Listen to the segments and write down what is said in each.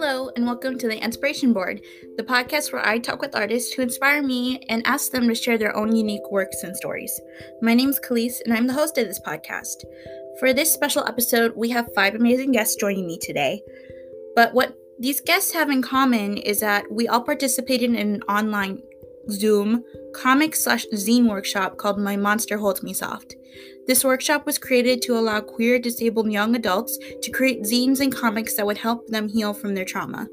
Hello, and welcome to the Inspiration Board, the podcast where I talk with artists who inspire me and ask them to share their own unique works and stories. My name is Calise, and I'm the host of this podcast. For this special episode, we have five amazing guests joining me today. But what these guests have in common is that we all participated in an online Zoom comic slash zine workshop called My Monster Holds Me Soft. This workshop was created to allow queer disabled young adults to create zines and comics that would help them heal from their trauma.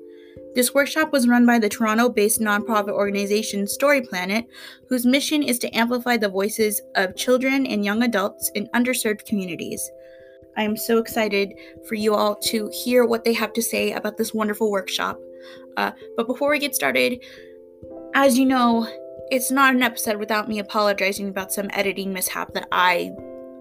This workshop was run by the Toronto based nonprofit organization Story Planet, whose mission is to amplify the voices of children and young adults in underserved communities. I am so excited for you all to hear what they have to say about this wonderful workshop. Uh, but before we get started, as you know, it's not an episode without me apologizing about some editing mishap that I,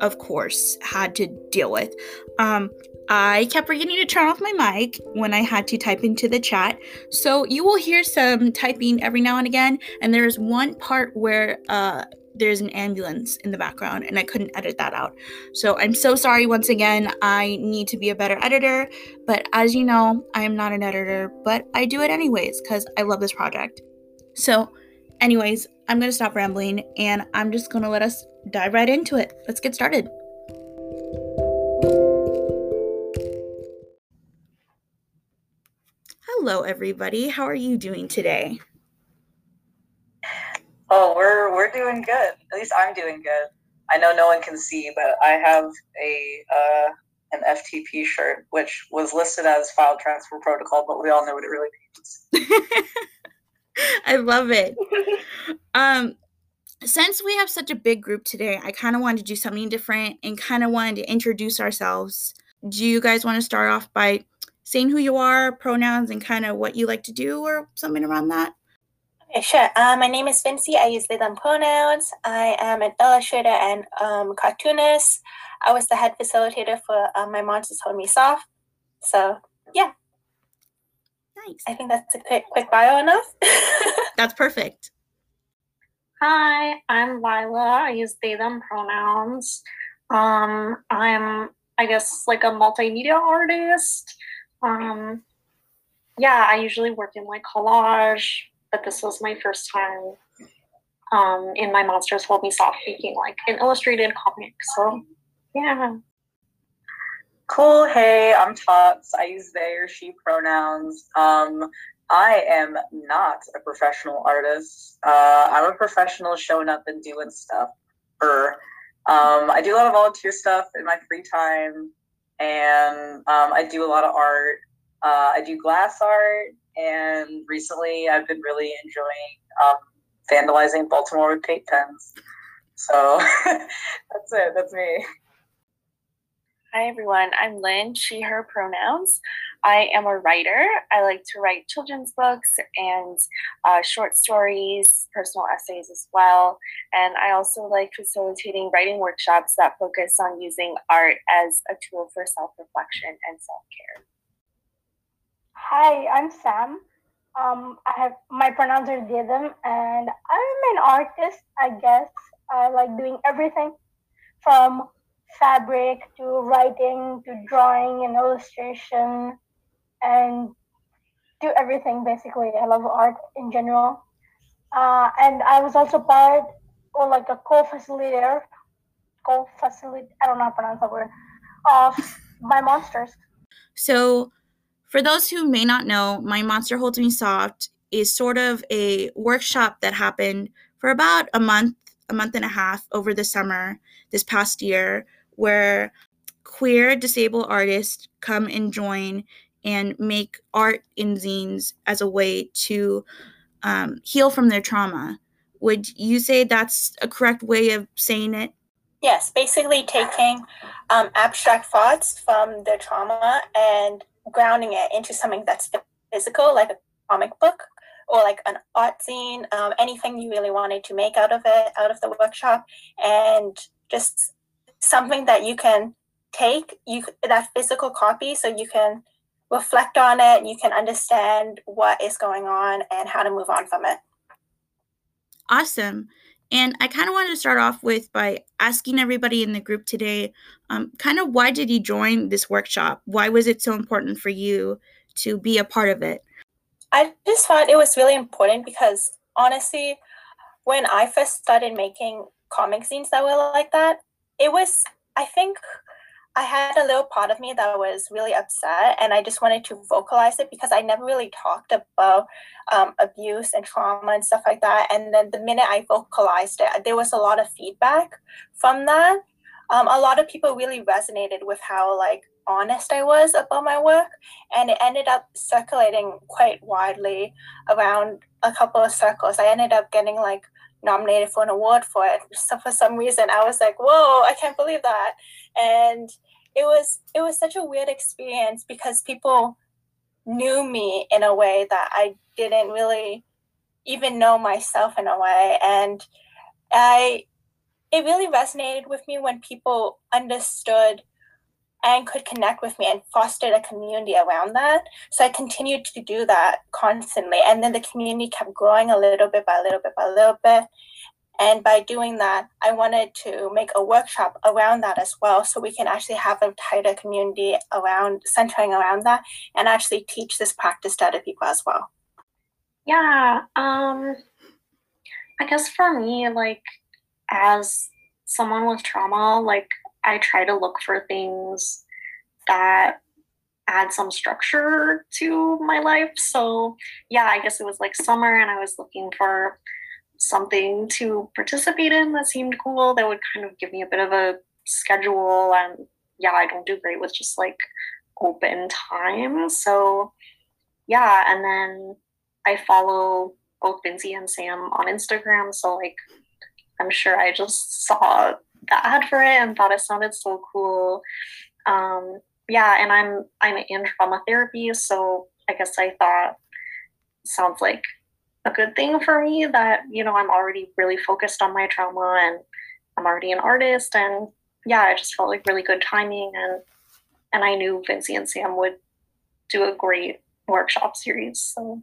of course, had to deal with. Um, I kept forgetting to turn off my mic when I had to type into the chat. So you will hear some typing every now and again. And there's one part where uh, there's an ambulance in the background, and I couldn't edit that out. So I'm so sorry once again. I need to be a better editor. But as you know, I am not an editor, but I do it anyways because I love this project. So, anyways, I'm going to stop rambling and I'm just going to let us dive right into it. Let's get started. Hello, everybody. How are you doing today? Oh, we're we're doing good. At least I'm doing good. I know no one can see, but I have a uh, an FTP shirt, which was listed as file transfer protocol, but we all know what it really means. I love it. um, since we have such a big group today, I kind of wanted to do something different and kind of wanted to introduce ourselves. Do you guys want to start off by saying who you are, pronouns, and kind of what you like to do, or something around that? Okay, sure. Uh, my name is Vincy. I use they them pronouns. I am an illustrator and um, cartoonist. I was the head facilitator for uh, My Monsters Hold Me Soft. So, yeah. Nice. I think that's a quick, quick bio enough. that's perfect. Hi, I'm Lilah. I use they them pronouns. Um, I'm I guess like a multimedia artist. Um, yeah, I usually work in like collage, but this was my first time um, in my Monsters Hold Me Soft making like an illustrated comic. So yeah. Cool. Hey, I'm Tots. I use they or she pronouns. Um, I am not a professional artist. Uh, I'm a professional showing up and doing stuff. Um, I do a lot of volunteer stuff in my free time, and um, I do a lot of art. Uh, I do glass art, and recently I've been really enjoying um, vandalizing Baltimore with paint pens. So that's it. That's me. Hi, everyone. I'm Linh, she, her pronouns. I am a writer. I like to write children's books and uh, short stories, personal essays as well. And I also like facilitating writing workshops that focus on using art as a tool for self reflection and self care. Hi, I'm Sam. Um, I have my pronouns are them, and I'm an artist. I guess I like doing everything from fabric to writing to drawing and illustration and do everything basically. I love art in general. Uh, and I was also part or like a co-facilitator, co-facilitator, I don't know how to pronounce that word, of My Monsters. So for those who may not know, My Monster Holds Me Soft is sort of a workshop that happened for about a month, a month and a half over the summer this past year, where queer disabled artists come and join and make art in zines as a way to um, heal from their trauma. Would you say that's a correct way of saying it? Yes, basically taking um, abstract thoughts from their trauma and grounding it into something that's physical, like a comic book or like an art zine, um, anything you really wanted to make out of it, out of the workshop, and just something that you can take you that physical copy so you can reflect on it you can understand what is going on and how to move on from it. Awesome. And i kind of wanted to start off with by asking everybody in the group today um, kind of why did you join this workshop? Why was it so important for you to be a part of it? I just thought it was really important because honestly, when I first started making comic zines that were like that, it was, I think, I had a little part of me that was really upset, and I just wanted to vocalize it because I never really talked about um, abuse and trauma and stuff like that. And then the minute I vocalized it, there was a lot of feedback from that. Um, a lot of people really resonated with how like honest I was about my work, and it ended up circulating quite widely around a couple of circles. I ended up getting like nominated for an award for it. So for some reason, I was like, "Whoa, I can't believe that!" And it was it was such a weird experience because people knew me in a way that I didn't really even know myself in a way, and I it really resonated with me when people understood and could connect with me and fostered a community around that. So I continued to do that constantly. And then the community kept growing a little bit by a little bit by a little bit. And by doing that, I wanted to make a workshop around that as well. So we can actually have a tighter community around centering around that and actually teach this practice to other people as well. Yeah. Um I guess for me, like as someone with trauma, like I try to look for things that add some structure to my life. So, yeah, I guess it was like summer and I was looking for something to participate in that seemed cool that would kind of give me a bit of a schedule. And yeah, I don't do great with just like open time. So, yeah, and then I follow both Vincy and Sam on Instagram. So, like, I'm sure I just saw the ad for it and thought it sounded so cool. Um, yeah, and I'm I'm in trauma therapy, so I guess I thought sounds like a good thing for me that you know I'm already really focused on my trauma and I'm already an artist and yeah, it just felt like really good timing and and I knew Vincy and Sam would do a great workshop series. So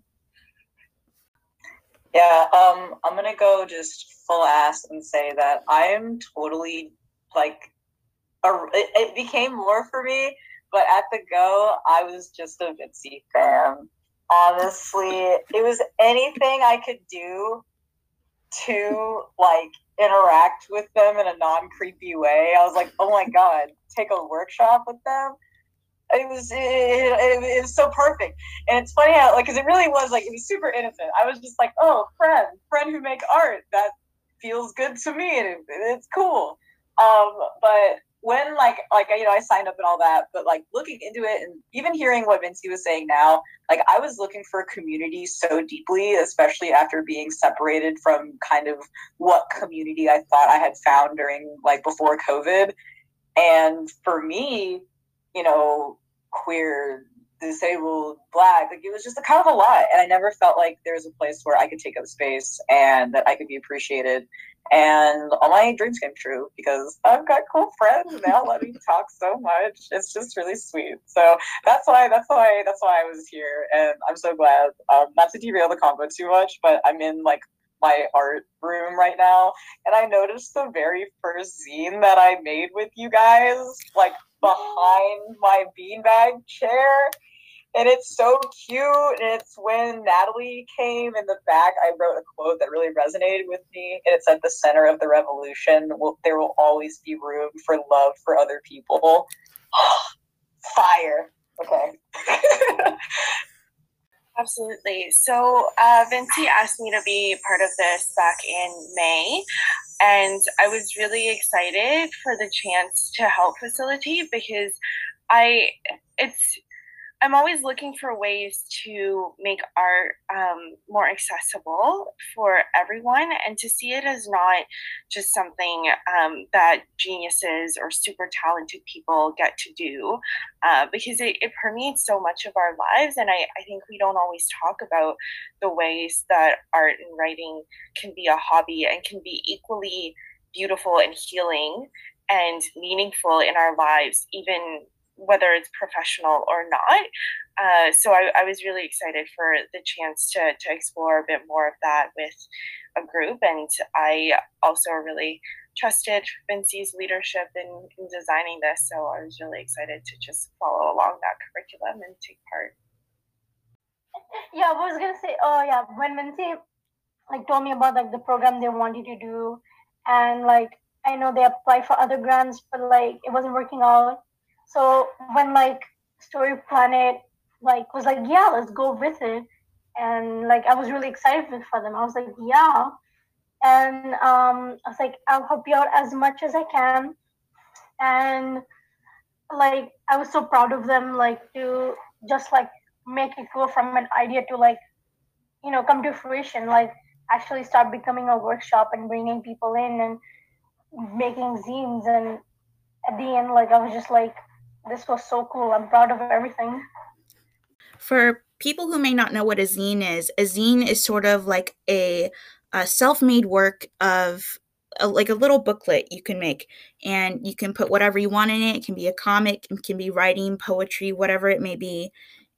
yeah, um, I'm gonna go just full ass and say that I am totally like, a, it, it became more for me, but at the go, I was just a Vincy fan. Honestly, it was anything I could do to like interact with them in a non creepy way. I was like, oh my god, take a workshop with them it was it, it, it, was so perfect. And it's funny how like because it really was like it was super innocent. I was just like oh friend friend who make art that feels good to me and it, it's cool. Um but when like like you know i signed up and all that but like looking into it and even hearing what vincy was saying now like i was looking for community so deeply especially after being separated from kind of what community i thought i had found during like before covid. And for me you know queer, disabled, black. Like it was just a kind of a lot. And I never felt like there was a place where I could take up space and that I could be appreciated. And all my dreams came true because I've got cool friends and they all let me talk so much. It's just really sweet. So that's why that's why that's why I was here. And I'm so glad. Um, not to derail the combo too much, but I'm in like my art room right now and I noticed the very first zine that I made with you guys, like behind my beanbag chair. And it's so cute. And it's when Natalie came in the back, I wrote a quote that really resonated with me. And it's at the center of the revolution. Will, there will always be room for love for other people. Fire. Okay. Absolutely. So, uh, asked me to be part of this back in May, and I was really excited for the chance to help facilitate because I it's I'm always looking for ways to make art um, more accessible for everyone and to see it as not just something um, that geniuses or super talented people get to do uh, because it, it, permeates so much of our lives. And I, I think we don't always talk about the ways that art and writing can be a hobby and can be equally beautiful and healing and meaningful in our lives, even whether it's professional or not. Uh, so I, I, was really excited for the chance to, to explore a bit more of that with a group. And I also really trusted Vincy's leadership in, in designing this. So I was really excited to just follow along that curriculum and take part. yeah, I was gonna say, oh yeah, when Vincy like told me about like the program they wanted to do, and like I know they applied for other grants, but like it wasn't working out. So when like Story Planet like was like, yeah, let's go with it, and like I was really excited for them. I was like, yeah, and um, I was like, I'll help you out as much as I can, and like I was so proud of them, like to just like make it go from an idea to like, you know, come to fruition, like actually start becoming a workshop and bringing people in and making zines. And at the end, like I was just like, this was so cool. I'm proud of everything. For people who may not know what a zine is, a zine is sort of like a, a self-made work of a, like a little booklet you can make and you can put whatever you want in it it can be a comic it can be writing poetry whatever it may be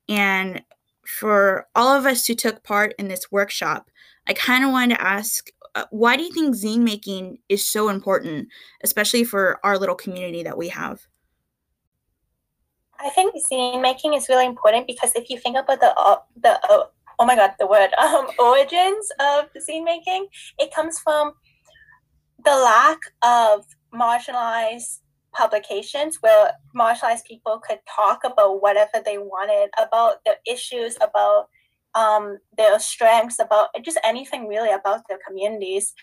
and for all of us who took part in this workshop i kind of wanted to ask uh, why do you think zine making is so important especially for our little community that we have i think zine making is really important because if you think about the uh, the uh, oh my god the word um, origins of zine making it comes from the lack of marginalized publications where marginalized people could talk about whatever they wanted about their issues about um, their strengths about just anything really about their communities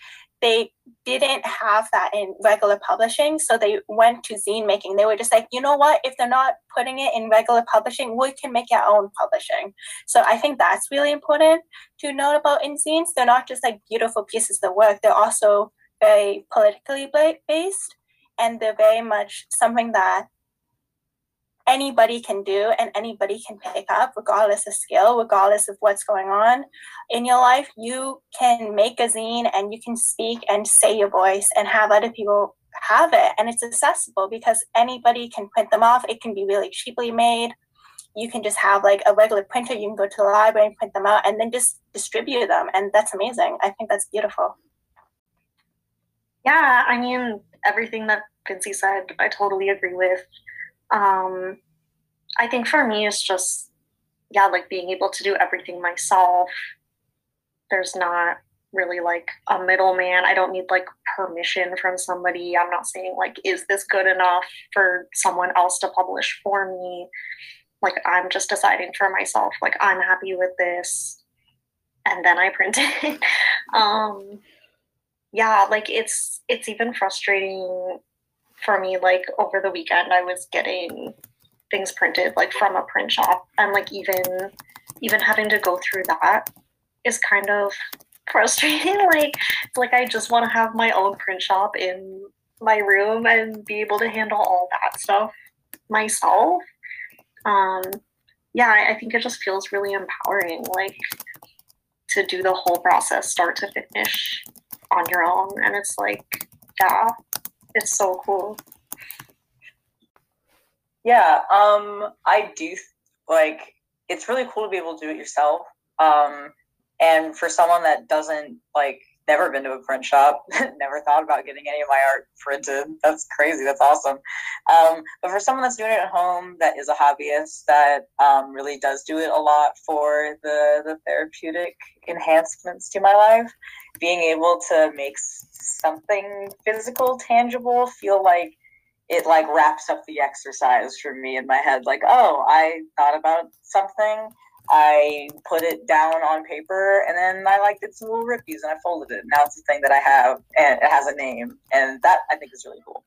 they didn't have that in regular publishing so they went to zine making. They were just like you know what? If they're not putting it in regular publishing we can make our own publishing. So i think that's really important to note about in zines. They're not just like beautiful pieces of work. They're also very politically based and they're very much something that anybody can do and anybody can pick up regardless of skill regardless of what's going on in your life you can make a zine and you can speak and say your voice and have other people have it. And it's accessible because anybody can print them off. It can be really cheaply made. You can just have like a regular printer. You can go to the library and print them out and then just distribute them. And that's amazing. I think that's beautiful. Yeah, I mean, everything that Vincy said, I totally agree with. Um, I think for me, it's just, yeah, like being able to do everything myself. There's not really like a middleman. I don't need like permission from somebody. I'm not saying like, is this good enough for someone else to publish for me? Like, I'm just deciding for myself, like, I'm happy with this. And then I print it. um, yeah, like it's it's even frustrating for me. Like over the weekend, I was getting things printed like from a print shop, and like even even having to go through that is kind of frustrating. like like I just want to have my own print shop in my room and be able to handle all that stuff myself. Um, yeah, I, I think it just feels really empowering, like to do the whole process, start to finish on your own and it's like yeah it's so cool. Yeah um i do like it's really cool to be able to do it yourself um and for someone that doesn't like never been to a print shop, never thought about getting any of my art printed. That's crazy. That's awesome. Um, but for someone that's doing it at home, that is a hobbyist, that um, really does do it a lot for the, the therapeutic enhancements to my life, being able to make something physical, tangible, feel like it like wraps up the exercise for me in my head. Like, oh, I thought about something I put it down on paper and then I like did some little rippies and I folded it. Now it's a thing that I have and it has a name. And that I think is really cool.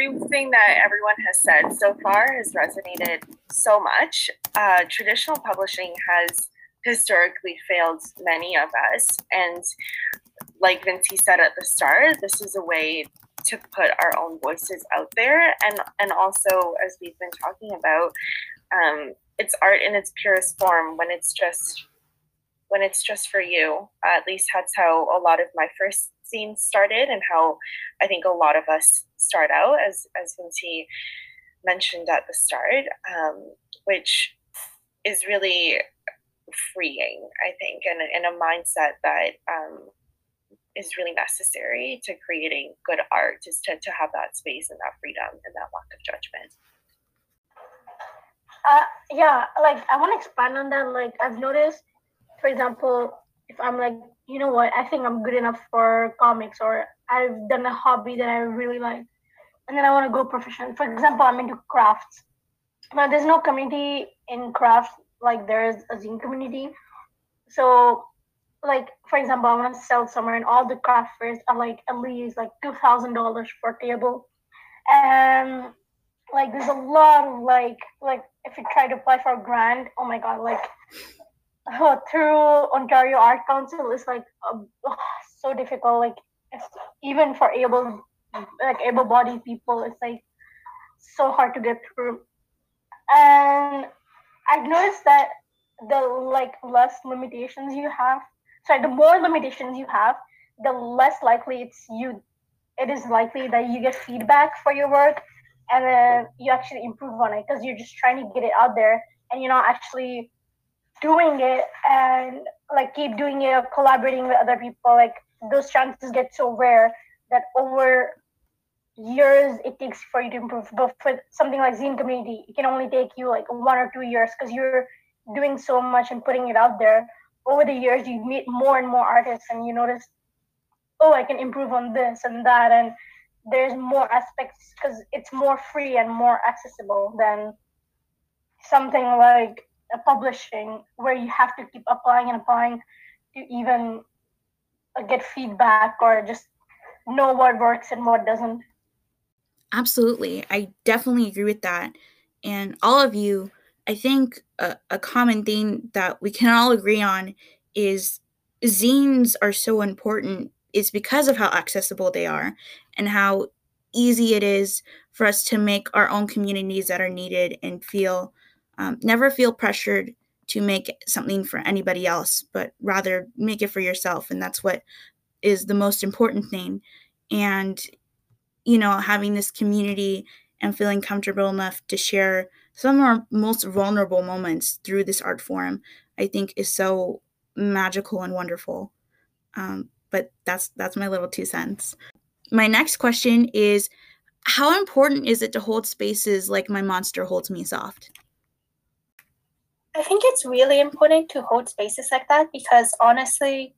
Everything that everyone has said so far has resonated so much. Uh, traditional publishing has historically failed many of us. And like Vincy said at the start, this is a way to put our own voices out there. And, and also, as we've been talking about, um, it's art in its purest form when it's just when it's just for you. Uh, at least that's how a lot of my first zines started, and how I think a lot of us start out, as as Vincy mentioned at the start, um, which is really freeing, I think, and, and a mindset that um, is really necessary to creating good art, is to, to have that space and that freedom and that lack of judgment. Uh, yeah, like I want to expand on that. Like I've noticed, for example, if I'm like, you know what, I think I'm good enough for comics, or I've done a hobby that I really like, and then I want to go professional. For example, I'm into crafts. Now, there's no community in crafts like there is a zine community. So, like for example, I want to sell somewhere, and all the craft are like at least like two thousand dollars per table, and like there's a lot of like like if you try to apply for a grant, oh my god, like oh, through Ontario Art Council is like uh, so difficult. Like if, even for able like able-bodied people, it's like so hard to get through. And I've noticed that the like less limitations you have, sorry, the more limitations you have, the less likely it's you. It is likely that you get feedback for your work, and then you actually improve on it because you're just trying to get it out there, and you're not actually doing it and like keep doing it or collaborating with other people. Like those chances get so rare that over years it takes for you to improve. But for something like Zine Community, it can only take you like one or two years because you're doing so much and putting it out there. Over the years, you meet more and more artists, and you notice, oh, I can improve on this and that, and there's more aspects because it's more free and more accessible than something like a publishing where you have to keep applying and applying to even uh, get feedback or just know what works and what doesn't. Absolutely. I definitely agree with that. And all of you, I think a, a common thing that we can all agree on is zines are so important is because of how accessible they are and how easy it is for us to make our own communities that are needed and feel um, never feel pressured to make something for anybody else but rather make it for yourself and that's what is the most important thing and you know, having this community and feeling comfortable enough to share some of our most vulnerable moments through this art form, I think is so magical and wonderful. Um, but that's that's my little two cents. My next question is how important is it to hold spaces like my monster holds me soft? I think it's really important to hold spaces like that because honestly,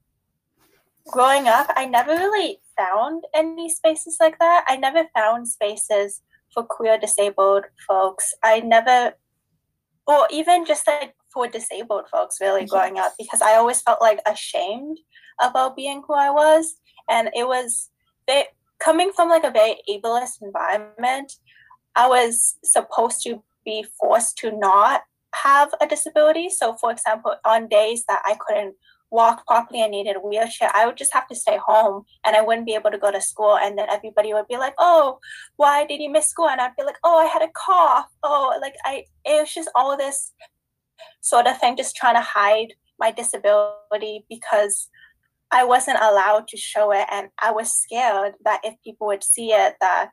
growing up, I never really found any spaces like that. I never found spaces for queer disabled folks. I never, or even just like for disabled folks, really growing up, because I always felt like ashamed about being who I was. And it was they, coming from like a very ableist environment, I was supposed to be forced to not have a disability. So, for example, on days that I couldn't walk properly and needed a wheelchair, I would just have to stay home and I wouldn't be able to go to school. And then everybody would be like, oh, why did you miss school? And I'd be like, oh, I had a cough. Oh, like I, it was just all this sort of thing, just trying to hide my disability because I wasn't allowed to show it. And I was scared that if people would see it, that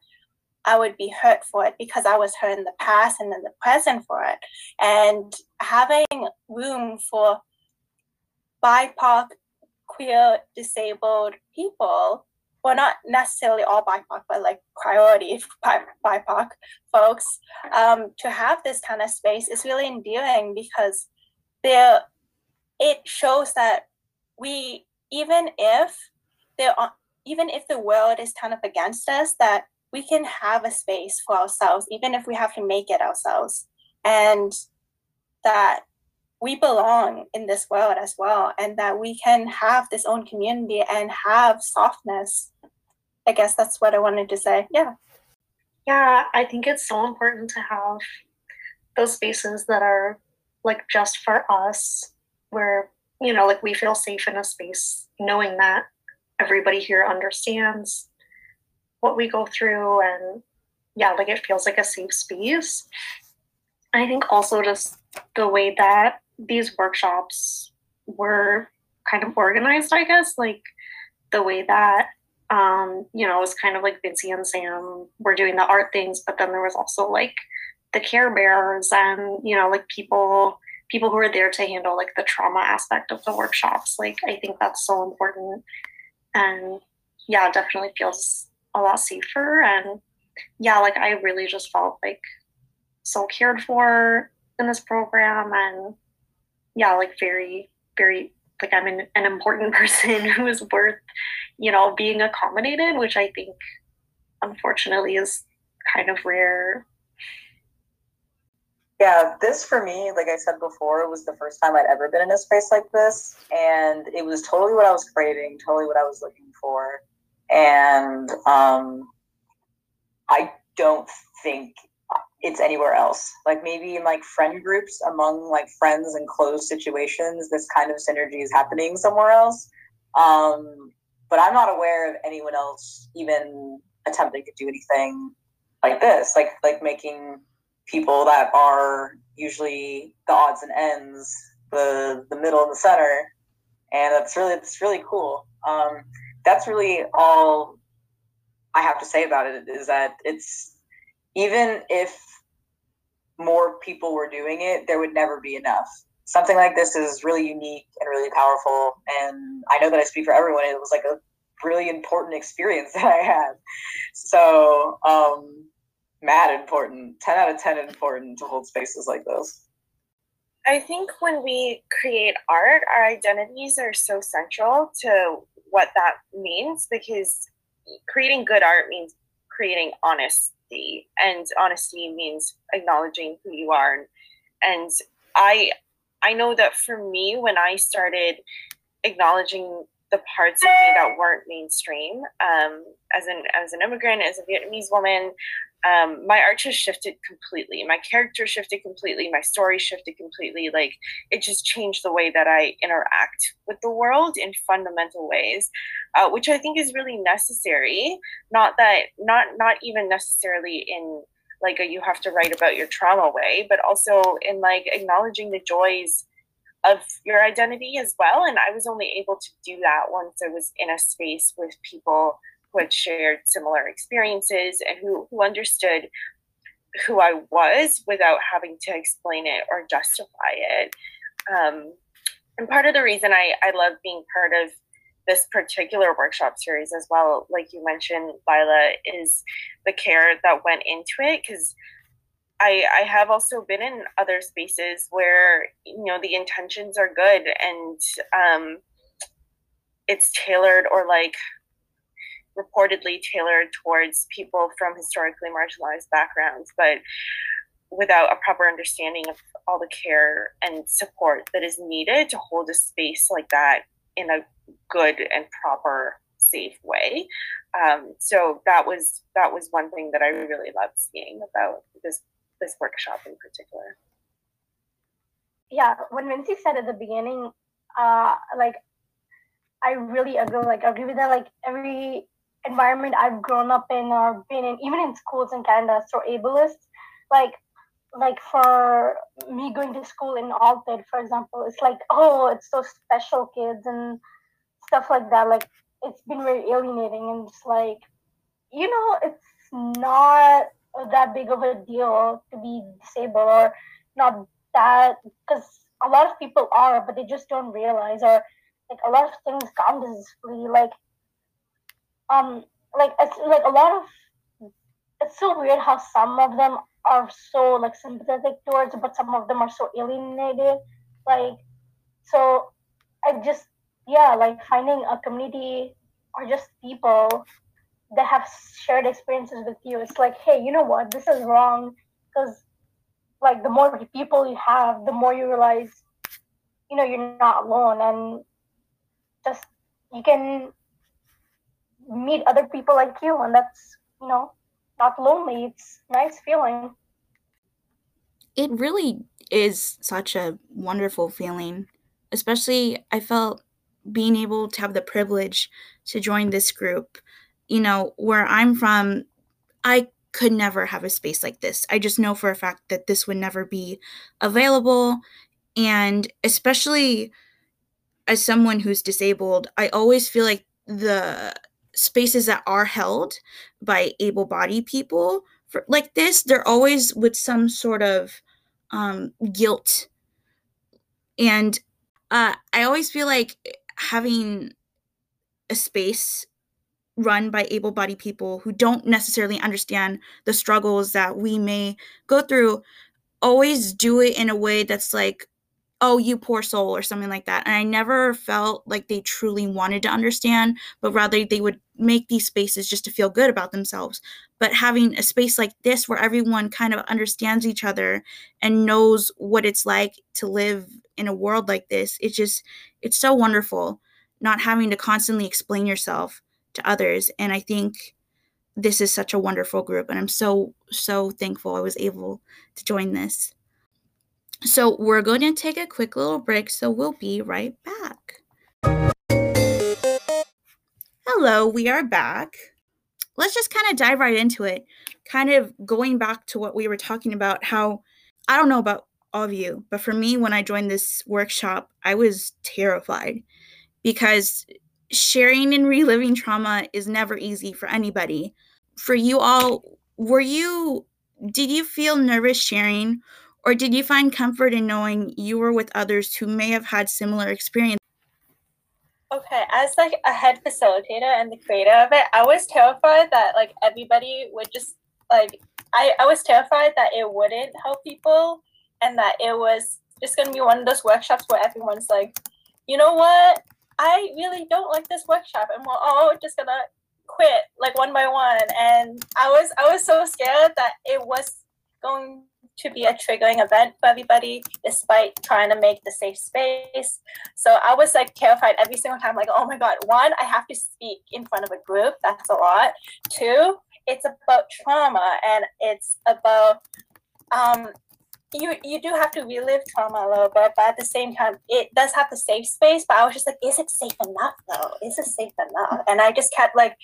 I would be hurt for it because I was hurt in the past and in the present for it. And having room for BIPOC, queer, disabled people, well, not necessarily all BIPOC, but like priority BIPOC folks, um, to have this kind of space is really endearing because there, it shows that we, even if there even if the world is kind of against us, that we can have a space for ourselves, even if we have to make it ourselves. And that we belong in this world as well and that we can have this own community and have softness. I guess that's what i wanted to say. Yeah. Yeah i think it's so important to have those spaces that are like just for us where you know like we feel safe in a space knowing that everybody here understands what we go through and yeah like it feels like a safe space. I think also just the way that these workshops were kind of organized, I guess, like the way that um, you know, it was kind of like Vincy and Sam were doing the art things, but then there was also like the care bears and, you know, like people people who are there to handle like the trauma aspect of the workshops. Like I think that's so important. And yeah, definitely feels a lot safer. And yeah, like I really just felt like so cared for in this program and yeah, like very, very like I'm an, an important person who is worth, you know, being accommodated, which I think unfortunately is kind of rare. Yeah, this for me, like I said before, was the first time I'd ever been in a space like this. And it was totally what I was craving, totally what I was looking for. And um, I don't think it's anywhere else. Like maybe in like friend groups among like friends and closed situations, this kind of synergy is happening somewhere else. Um, but I'm not aware of anyone else even attempting to do anything like this, like like making people that are usually the odds and ends, the the middle and the center, and that's really it's really cool. Um, that's really all I have to say about it is that it's even if more people were doing it, there would never be enough. Something like this is really unique and really powerful. And I know that I speak for everyone. It was like a really important experience that I had. So, um, mad important, 10 out of 10 important to hold spaces like this. I think when we create art, our identities are so central to what that means because creating good art means creating honesty and honesty means acknowledging who you are and i i know that for me when i started acknowledging the parts of me that weren't mainstream um, as an as an immigrant as a vietnamese woman um, my art just shifted completely. My character shifted completely. My story shifted completely. Like it just changed the way that I interact with the world in fundamental ways, uh, which I think is really necessary. Not that, not not even necessarily in like a you have to write about your trauma way, but also in like acknowledging the joys of your identity as well. And I was only able to do that once I was in a space with people who had shared similar experiences and who, who understood who I was without having to explain it or justify it. Um, and part of the reason I, I love being part of this particular workshop series as well, like you mentioned, Lilah, is the care that went into it. Because I, I have also been in other spaces where, you know, the intentions are good and um, it's tailored or like reportedly tailored towards people from historically marginalized backgrounds, but without a proper understanding of all the care and support that is needed to hold a space like that in a good and proper safe way. Um, so that was that was one thing that i really loved seeing about this this workshop in particular. Yeah when Vincy said at the beginning uh like i really agree like agree with that like every environment I've grown up in or been in, even in schools in Canada, so ableist. Like, like for me going to school in Alted, for example, it's like, oh, it's those special kids and stuff like that. Like, it's been very alienating, and it's like, you know, it's not that big of a deal to be disabled or not that because a lot of people are, but they just don't realize or like a lot of things count as free. Like um like it's like a lot of it's so weird how some of them are so like sympathetic towards but some of them are so alienated like so i just yeah like finding a community or just people that have shared experiences with you it's like hey you know what? This is wrong because like the more people you have the more you realize you know you're not alone and just you can meet other people like you and that's you know not lonely it's nice feeling. It really is such a wonderful feeling especially i felt being able to have the privilege to join this group. You know where i'm from i could never have a space like this. I just know for a fact that this would never be available and especially as someone who's disabled i always feel like the spaces that are held by able-bodied people for, like this they're always with some sort of um, guilt. And uh, i always feel like having a space run by able-bodied people who don't necessarily understand the struggles that we may go through always do it in a way that's like oh, you poor soul, or something like that. And I never felt like they truly wanted to understand, but rather they would make these spaces just to feel good about themselves. But having a space like this where everyone kind of understands each other and knows what it's like to live in a world like this, it's just, it's so wonderful not having to constantly explain yourself to others. And I think this is such a wonderful group. And I'm so, so thankful I was able to join this. So we're going to take a quick little break, so we'll be right back. Hello, we are back. Let's just kind of dive right into it. Kind of going back to what we were talking about, how I don't know about all of you, but for me, when I joined this workshop, I was terrified because sharing and reliving trauma is never easy for anybody. For you all, were you, did you feel nervous sharing? Or did you find comfort in knowing you were with others who may have had similar experience? Okay, as like a head facilitator and the creator of it, I was terrified that like everybody would just like I, I was terrified that it wouldn't help people and that it was just gonna be one of those workshops where everyone's like, you know what? I really don't like this workshop and we're all just gonna quit like one by one. And I was I was so scared that it was going to be a triggering event for everybody despite trying to make the safe space. So I was like terrified every single time, like, oh my God, one, I have to speak in front of a group. That's a lot. Two, it's about trauma and it's about um you you do have to relive trauma a little bit, but at the same time, it does have the safe space. But I was just like, is it safe enough though? Is it safe enough? And I just kept like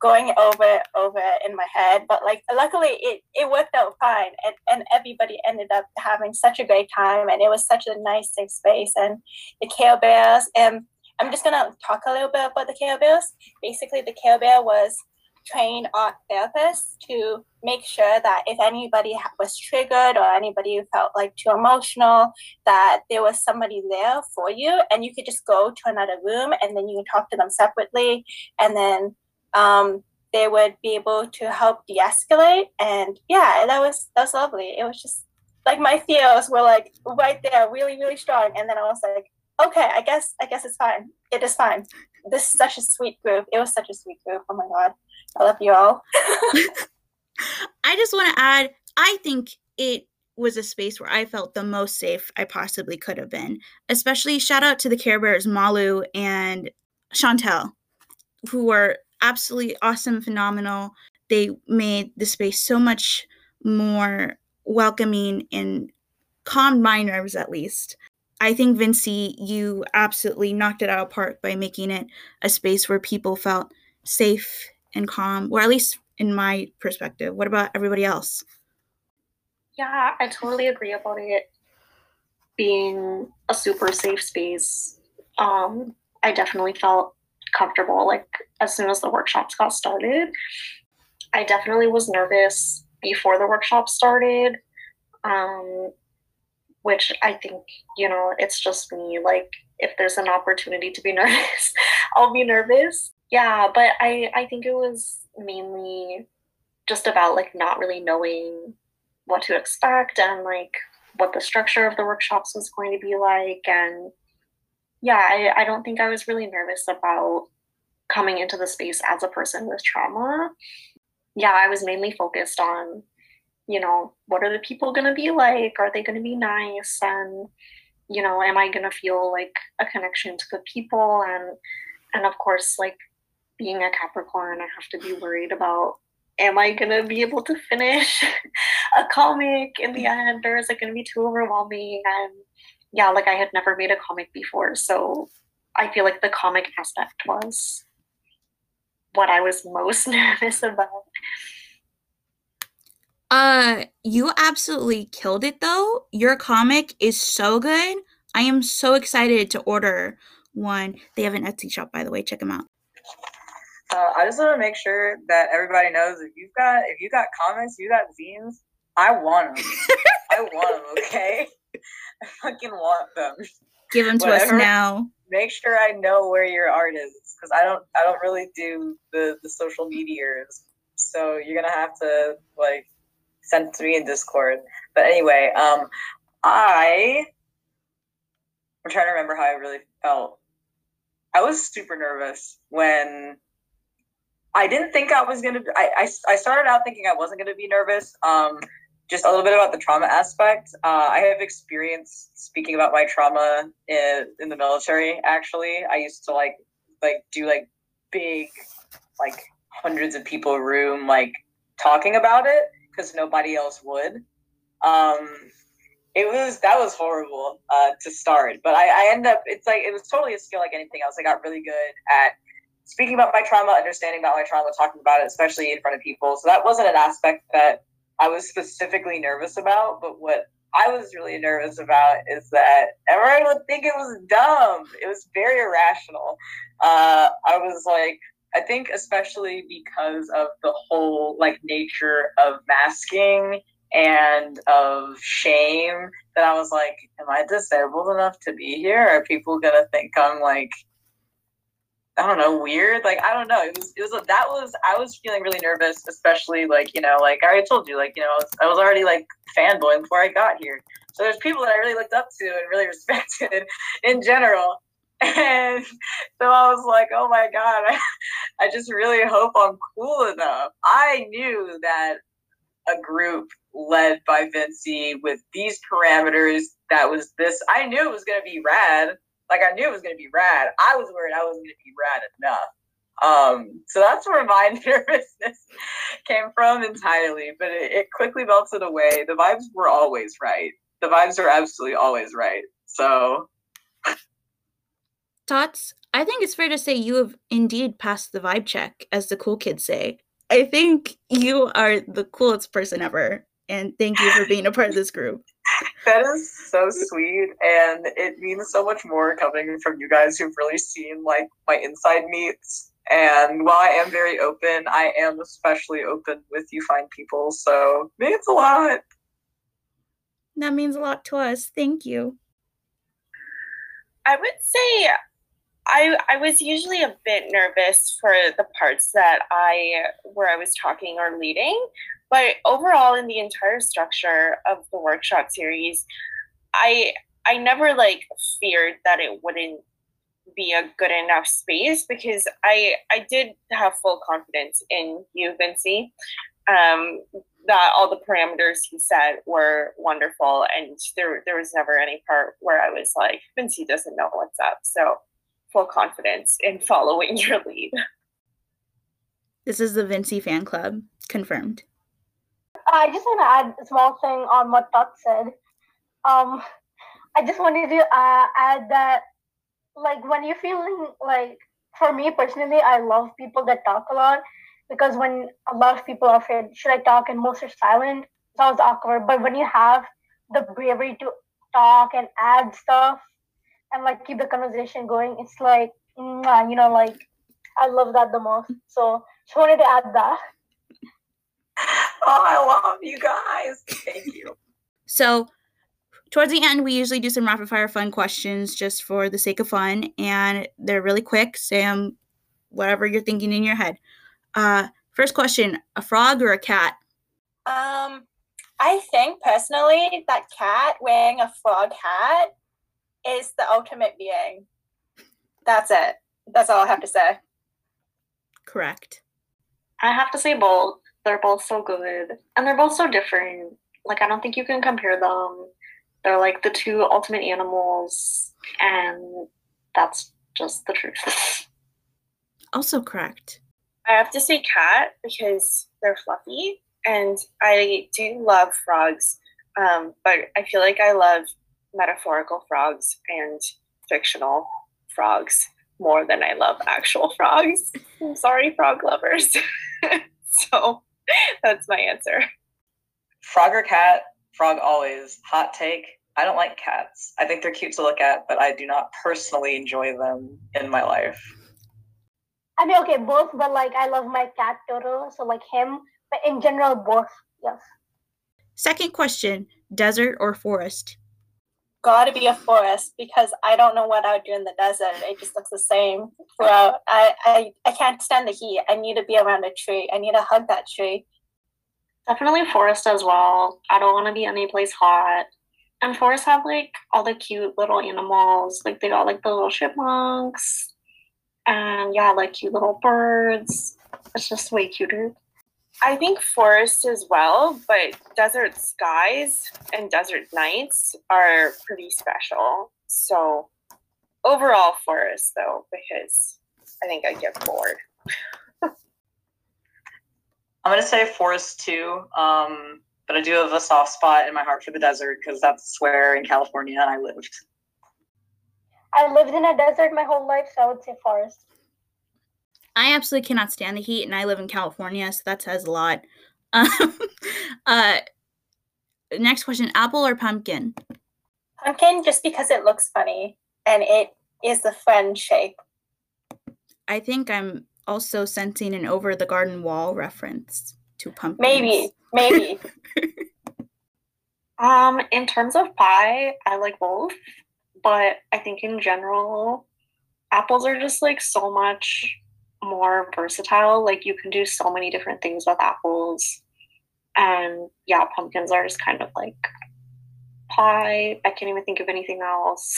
going over over in my head but like luckily it it worked out fine and, and everybody ended up having such a great time and it was such a nice safe space and the care bears and i'm just gonna talk a little bit about the care bears. Basically the care bear was trained art therapists to make sure that if anybody was triggered or anybody felt like too emotional that there was somebody there for you and you could just go to another room and then you can talk to them separately and then um, they would be able to help de-escalate. And yeah that was that was lovely. It was just like my feels were like right there really really strong. And then i was like okay i guess i guess it's fine. It is fine. This is such a sweet group. It was such a sweet group. Oh my god. I love you all. I just want to add i think it was a space where I felt the most safe I possibly could have been. Especially shout out to the Care Bears, Malu and Chantel, who were absolutely awesome, phenomenal. They made the space so much more welcoming and calmed my nerves at least. I think Vincy, you absolutely knocked it out of park by making it a space where people felt safe and calm, or at least in my perspective. What about everybody else? Yeah, I totally agree about it being a super safe space. Um, I definitely felt comfortable like as soon as the workshops got started. I definitely was nervous before the workshop started. Um, which I think, you know, it's just me. Like, if there's an opportunity to be nervous, I'll be nervous. Yeah, but I, I think it was mainly just about like not really knowing what to expect and like what the structure of the workshops was going to be like. And yeah, I, I don't think I was really nervous about coming into the space as a person with trauma. Yeah, I was mainly focused on, you know, what are the people going to be like? Are they going to be nice? And, you know, am I going to feel like a connection to the people? And, and of course, like being a Capricorn, I have to be worried about am I gonna be able to finish a comic in the end, or is it gonna be too overwhelming? And yeah, like I had never made a comic before, so I feel like the comic aspect was what I was most nervous about. Uh, you absolutely killed it though. Your comic is so good. I am so excited to order one. They have an Etsy shop, by the way. Check them out. Uh, I just want to make sure that everybody knows if you've got if you got comments, you got zines. I want them. I want them. Okay. I fucking want them. Give them to Whatever. us now. Make sure I know where your art is because I don't. I don't really do the the social medias. So you're gonna have to like send to me in Discord. But anyway, um, I I'm trying to remember how I really felt. I was super nervous when I didn't think I was gonna. I, I, I started out thinking I wasn't gonna be nervous. Um, just a little bit about the trauma aspect. Uh, I have experience speaking about my trauma in, in the military. Actually, I used to like like do like big, like hundreds of people room like talking about it because nobody else would. Um, it was that was horrible uh, to start, but I, I ended up. It's like it was totally a skill like anything else. I got really good at speaking about my trauma, understanding about my trauma, talking about it, especially in front of people. So that wasn't an aspect that I was specifically nervous about. But what I was really nervous about is that everyone would think it was dumb. It was very irrational. Uh, I was like, I think especially because of the whole like nature of masking and of shame that I was like, am I disabled enough to be here? Are people gonna think I'm like I don't know, weird. Like I don't know. It was it was that was I was feeling really nervous, especially like you know, like I told you, like you know, I was, I was already like fanboying before I got here. So there's people that I really looked up to and really respected in general. And so I was like, oh my god, I, just really hope I'm cool enough. I knew that a group led by Vincy with these parameters that was this. I knew it was gonna be rad like I knew it was to be rad. I was worried I wasn't to be rad enough. Um, so that's where my nervousness came from entirely. But it, it quickly melted away. The vibes were always right. The vibes are absolutely always right. So, Tots, I think it's fair to say you have indeed passed the vibe check, as the cool kids say. I think you are the coolest person ever. And thank you for being a part of this group that is so sweet and it means so much more coming from you guys who've really seen like my inside meets and while i am very open i am especially open with you fine people so it means a lot. That means a lot to us. Thank you. I would say I, I was usually a bit nervous for the parts that I where I was talking or leading, but overall, in the entire structure of the workshop series, I I never like feared that it wouldn't be a good enough space because I I did have full confidence in you, Vincy. Um, that all the parameters he set were wonderful, and there there was never any part where I was like, Vincy doesn't know what's up. So full confidence in following your lead. This is the Vincy fan club confirmed. I just want to add a small thing on what Tot said. Um, I just wanted to uh, add that, like, when you're feeling like, for me personally, I love people that talk a lot because when a lot of people are afraid, should I talk, and most are silent, it's always awkward. But when you have the bravery to talk and add stuff and like keep the conversation going, it's like, you know, like I love that the most. So just wanted to add that. Oh, I love you guys. Thank you. So, towards the end, we usually do some rapid fire fun questions just for the sake of fun, and they're really quick. Sam, whatever you're thinking in your head. Uh, first question: a frog or a cat? Um, I think personally that cat wearing a frog hat is the ultimate being. That's it. That's all I have to say. Correct. I have to say both. They're both so good. And they're both so different. Like, I don't think you can compare them. They're like the two ultimate animals, and that's just the truth. also correct. I have to say cat because they're fluffy, and I do love frogs, um, but I feel like I love metaphorical frogs and fictional frogs more than I love actual frogs. I'm sorry, frog lovers. so That's my answer. Frog or cat? Frog always. Hot take. I don't like cats. I think they're cute to look at, but I do not personally enjoy them in my life. I mean, okay, both, but like I love my cat Toto, so like him. But in general, both. Yes. Second question: desert or forest? Gotta be a forest because I don't know what I would do in the desert. It just looks the same throughout. I, I, I can't stand the heat. I need to be around a tree. I need to hug that tree. Definitely forest as well. I don't want to be any place hot. And forests have like all the cute little animals. Like they got like the little chipmunks and yeah, like cute little birds. It's just way cuter. I think forests as well, but desert skies and desert nights are pretty special. So overall forest though, because I think I get bored. I'm gonna say forest too, um, but I do have a soft spot in my heart for the desert because that's where in California I lived. I lived in a desert my whole life, so I would say forest. I absolutely cannot stand the heat, and I live in California, so that says a lot. Um, uh, next question: apple or pumpkin? Pumpkin, just because it looks funny and it is the fun shape. I think I'm also sensing an over the garden wall reference to pumpkin. Maybe, maybe. Um, in terms of pie, I like both, but I think in general, apples are just like so much more versatile. Like you can do so many different things with apples. And yeah, pumpkins are just kind of like pie. I can't even think of anything else.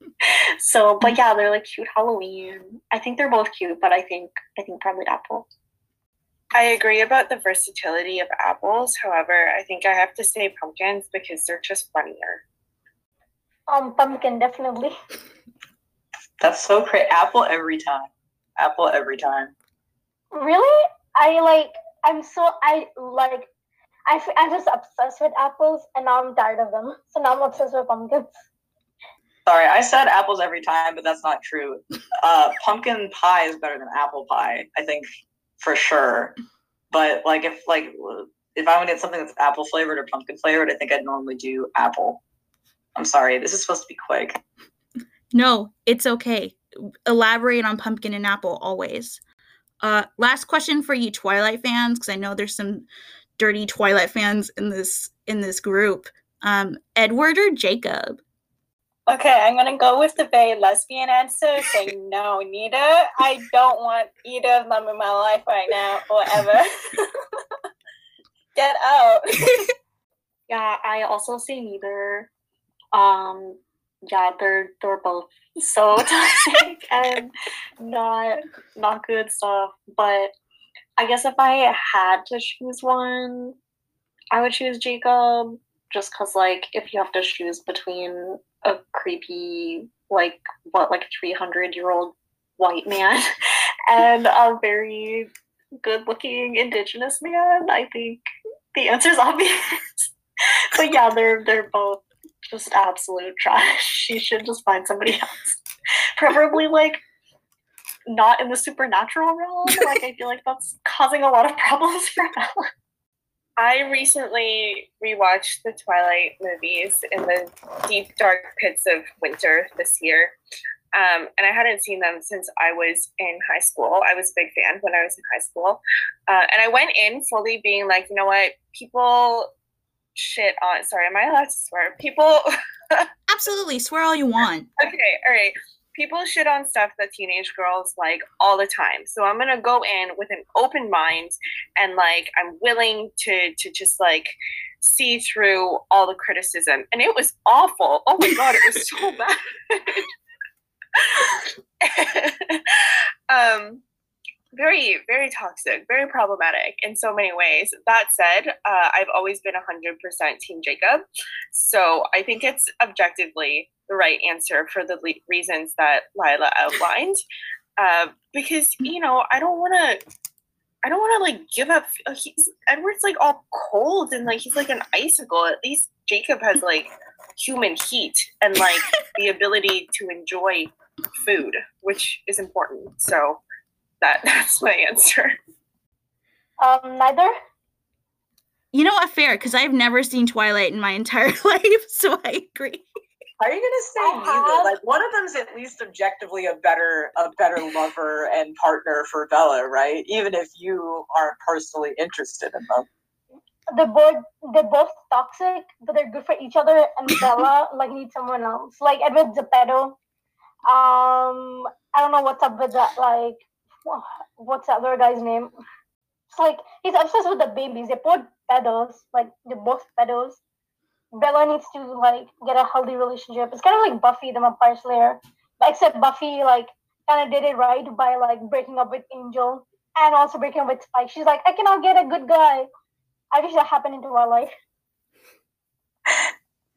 so, but yeah, they're like cute Halloween. I think they're both cute, but I think I think probably apple. I agree about the versatility of apples. However, I think I have to say pumpkins because they're just funnier. Um, pumpkin definitely. That's so great. Apple every time. Apple every time. Really? I like. I'm so I like. I, I'm just obsessed with apples, and now I'm tired of them. So now I'm obsessed with pumpkins. Sorry, I said apples every time, but that's not true. Uh, pumpkin pie is better than apple pie, I think, for sure. But like, if like if I would get something that's apple flavored or pumpkin flavored, I think I'd normally do apple. I'm sorry, this is supposed to be quick. No, it's okay. Elaborate on pumpkin and apple always. Uh, last question for you Twilight fans, because I know there's some dirty Twilight fans in this in this group. Um, Edward or Jacob? Okay, I'm gonna go with the very lesbian answer. Say no, neither. I don't want either of them in my life right now or ever. Get out. Yeah, I also say neither. Um, yeah, they're they're both so toxic and not not good stuff. But I guess if I had to choose one, I would choose Jacob. Just cause like if you have to choose between a creepy like what like three hundred year old white man and a very good looking indigenous man, I think the answer is obvious. but yeah, they're they're both just absolute trash. She should just find somebody else. Preferably like not in the supernatural realm. Like I feel like that's causing a lot of problems for Bella. I recently rewatched the Twilight movies in the deep, dark pits of winter this year. Um, and I hadn't seen them since I was in high school. I was a big fan when I was in high school. Uh, and I went in fully being like, you know what? People shit on. Sorry, am I allowed to swear? People. Absolutely, swear all you want. okay, all right. People shit on stuff that teenage girls like all the time. So I'm gonna go in with an open mind and like I'm willing to to just like see through all the criticism. And it was awful. Oh my god, it was so bad. um very very toxic very problematic in so many ways. That said uh, i've always been 100% team jacob so i think it's objectively the right answer for the le- reasons that Lilah outlined. Uh, because you know i don't want to i don't want to like give up he's, edward's like all cold and like he's like an icicle. At least jacob has like human heat and like the ability to enjoy food which is important so that that's my answer. Um, neither. You know what? Fair, because I've never seen Twilight in my entire life, so I agree. Are you gonna say neither? Like one of them's at least objectively a better a better lover and partner for Bella, right? Even if you aren't personally interested in them. They're both they're both toxic, but they're good for each other. And Bella like needs someone else. Like Edward Zepeto. Um, I don't know what's up with that. Like, wha- what's the other guy's name? It's like he's obsessed with the babies. They both pedos, like they're both pedos. Bella needs to like get a healthy relationship. It's kind of like Buffy the Vampire Slayer, except Buffy like kind of did it right by like breaking up with Angel and also breaking up with Spike. She's like, I cannot get a good guy. I wish that happened into our life.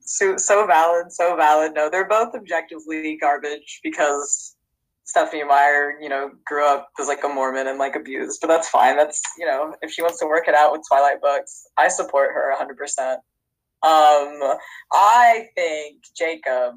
So, so valid, so valid. No, they're both objectively garbage because Stephenie Meyer, you know, grew up as like a Mormon and like abused, but that's fine. That's, you know, if she wants to work it out with Twilight books, I support her 100%. Um, I think Jacob,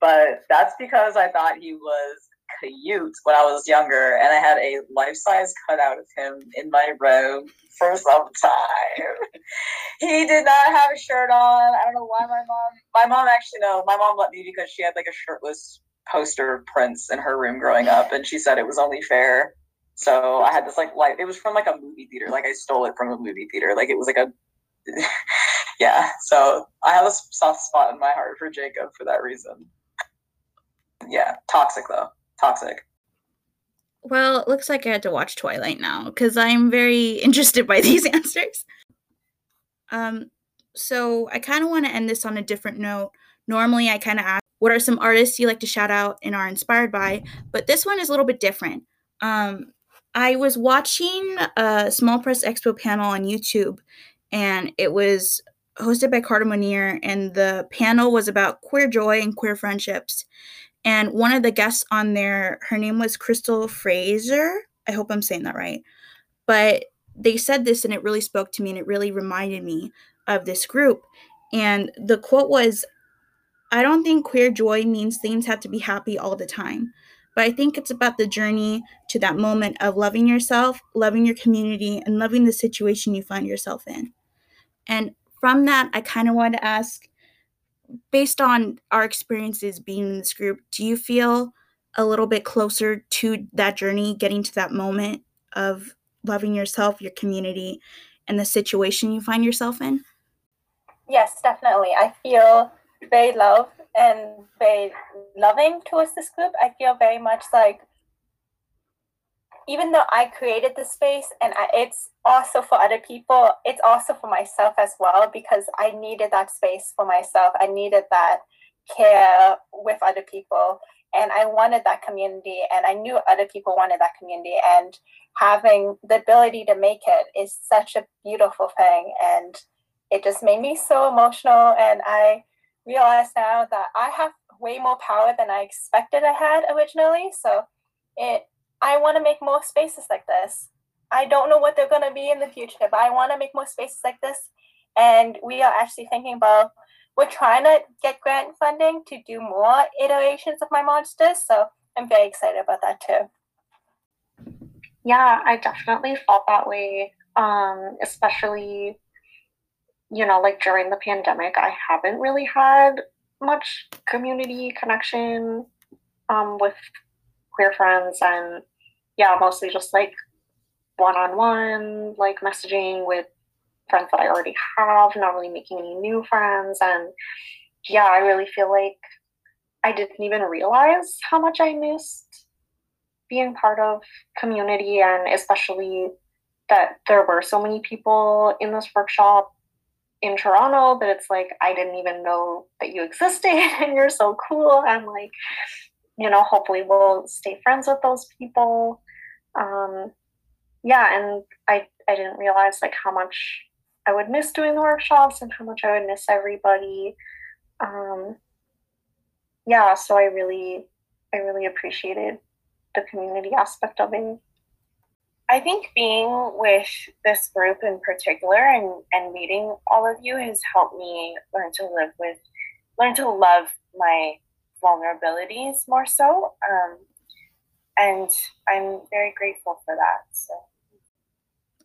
but that's because I thought he was cute when I was younger, and I had a life size cutout of him in my room for some time. he did not have a shirt on. I don't know why my mom. My mom actually no. My mom let me because she had like a shirtless poster of Prince in her room growing up, and she said it was only fair. So I had this like light. It was from like a movie theater. Like I stole it from a movie theater. Like it was like a. yeah. So I have a soft spot in my heart for Jacob for that reason. Yeah, toxic though toxic. Well, it looks like I had to watch Twilight now because I'm very interested by these answers. Um, so I kind of want to end this on a different note. Normally, I kind of ask, what are some artists you like to shout out and are inspired by? But this one is a little bit different. Um, I was watching a Small Press Expo panel on YouTube, and it was hosted by Carter Monier, and the panel was about queer joy and queer friendships. And one of the guests on there, her name was Crystal Frasier. I hope I'm saying that right. But they said this and it really spoke to me and it really reminded me of this group. And the quote was I don't think queer joy means things have to be happy all the time, but I think it's about the journey to that moment of loving yourself, loving your community, and loving the situation you find yourself in. And from that, I kind of want to ask based on our experiences being in this group, do you feel a little bit closer to that journey, getting to that moment of loving yourself, your community, and the situation you find yourself in? Yes, definitely. I feel very love and very loving towards this group. I feel very much like even though I created the space and I, it's also for other people, it's also for myself as well because I needed that space for myself. I needed that care with other people and I wanted that community and I knew other people wanted that community and having the ability to make it is such a beautiful thing and it just made me so emotional and I realize now that I have way more power than I expected I had originally. So it I want to make more spaces like this. I don't know what they're going to be in the future, but I want to make more spaces like this. And we are actually thinking about, we're trying to get grant funding to do more iterations of my monsters. So I'm very excited about that too. Yeah, I definitely felt that way. Um, especially, you know, like during the pandemic, I haven't really had much community connection um, with queer friends and yeah, mostly just like one on one, like messaging with friends that I already have, not really making any new friends. And yeah, I really feel like I didn't even realize how much I missed being part of community and especially that there were so many people in this workshop in Toronto that it's like I didn't even know that you existed and you're so cool and like you know hopefully we'll stay friends with those people um, yeah, and I I didn't realize like how much I would miss doing the workshops and how much I would miss everybody. Um, yeah, so I really I really appreciated the community aspect of it. I think being with this group in particular and, and meeting all of you has helped me learn to live with, learn to love my vulnerabilities more so. Um, and I'm very grateful for that. So.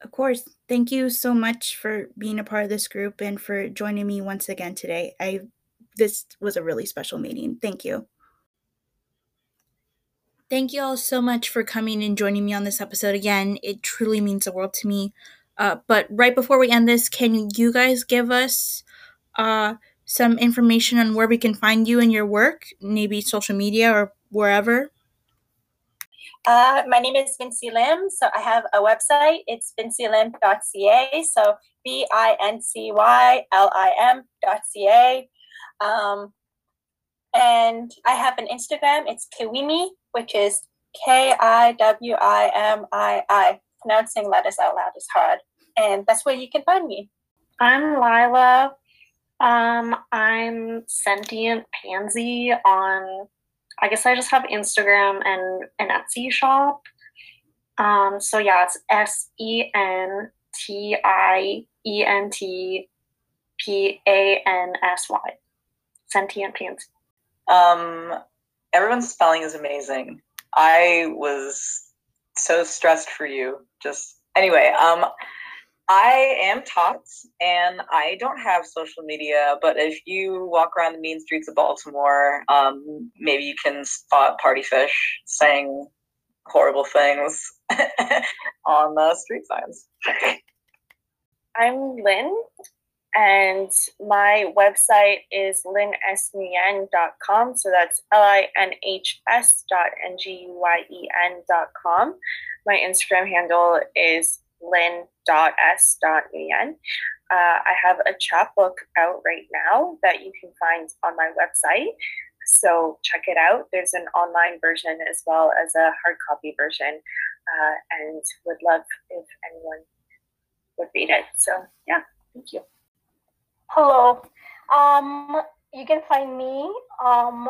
Of course. Thank you so much for being a part of this group and for joining me once again today. I this was a really special meeting. Thank you. Thank you all so much for coming and joining me on this episode again. It truly means the world to me. Uh, but right before we end this, can you guys give us uh, some information on where we can find you and your work, maybe social media or wherever? Uh, my name is Vincy Lim. So I have a website. It's vincylim.ca. So B I N C Y L I M.ca. Um, and I have an Instagram. It's Kiwimi, which is K I W I M I I. Pronouncing letters out loud is hard. And that's where you can find me. I'm Lilah. Um, I'm sentient pansy on I guess I just have Instagram and an Etsy shop. Um, so yeah, it's S E N T I E N T P A N S Y. Sentient pansy. Um, everyone's spelling is amazing. I was so stressed for you. Just anyway, um, I am Tots, and I don't have social media. But if you walk around the mean streets of Baltimore, um, maybe you can spot Party Fish saying horrible things on the street signs. I'm Linh, and my website is linhsnguyen.com. So that's L I N H S dot N G U Y E N dot com. My Instagram handle is lynn.s.an. Uh, I have a chapbook out right now that you can find on my website. So check it out. There's an online version as well as a hard copy version, uh, and would love if anyone would read it. So yeah, thank you. Hello. Um, you can find me um,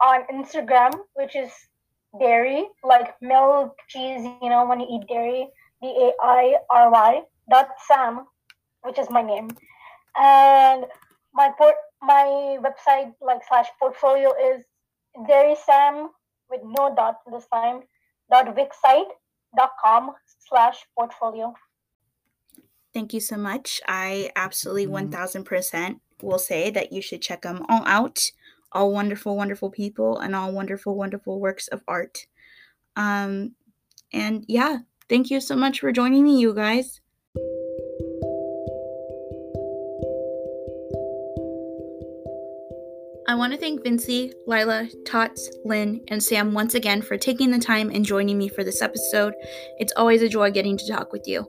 on Instagram, which is dairy, like milk, cheese, you know, when you eat dairy. D A I R Y dot Sam, which is my name, and my port my website like slash portfolio is Dairy Sam with no dot this time dot wixsite dot com slash portfolio. Thank you so much. I absolutely 1000% will say that you should check them all out. All wonderful, wonderful people and all wonderful, wonderful works of art. Um, and yeah, Thank you so much for joining me, you guys. I want to thank Vincy, Lilah, Tots, Linh, and Sam once again for taking the time and joining me for this episode. It's always a joy getting to talk with you.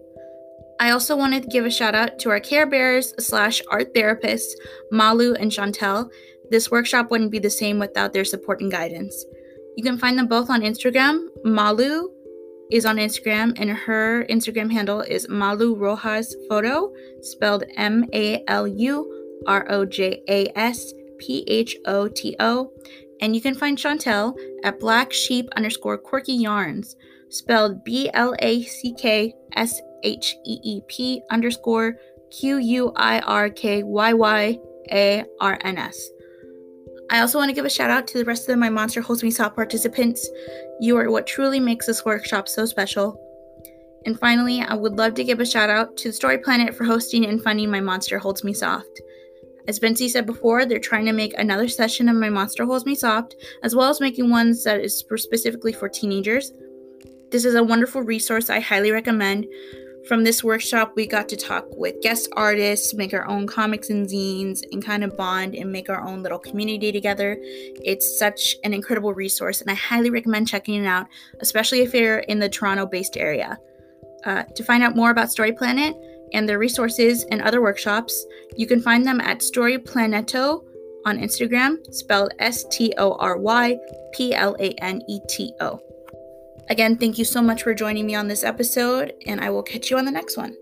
I also wanted to give a shout out to our care bearers slash art therapists, Malu and Chantel. This workshop wouldn't be the same without their support and guidance. You can find them both on Instagram, Malu is on Instagram, and her Instagram handle is Malu Rojas Photo, spelled M A L U R O J A S P H O T O. And you can find Chantel at Black Sheep underscore Quirky Yarns, spelled B L A C K S H E E P underscore Q U I R K Y Y A R N S. I also want to give a shout out to the rest of my Monster Holds Me Soft participants. You are what truly makes this workshop so special. And finally, I would love to give a shout out to Story Planet for hosting and funding my Monster Holds Me Soft. As Vincy said before, they're trying to make another session of my Monster Holds Me Soft, as well as making ones that is specifically for teenagers. This is a wonderful resource I highly recommend from this workshop, we got to talk with guest artists, make our own comics and zines, and kind of bond and make our own little community together. It's such an incredible resource, and I highly recommend checking it out, especially if you're in the Toronto based area. Uh, to find out more about Story Planet and their resources and other workshops, you can find them at Story Planeto on Instagram, spelled S T O R Y P L A N E T O. Again, thank you so much for joining me on this episode, and I will catch you on the next one.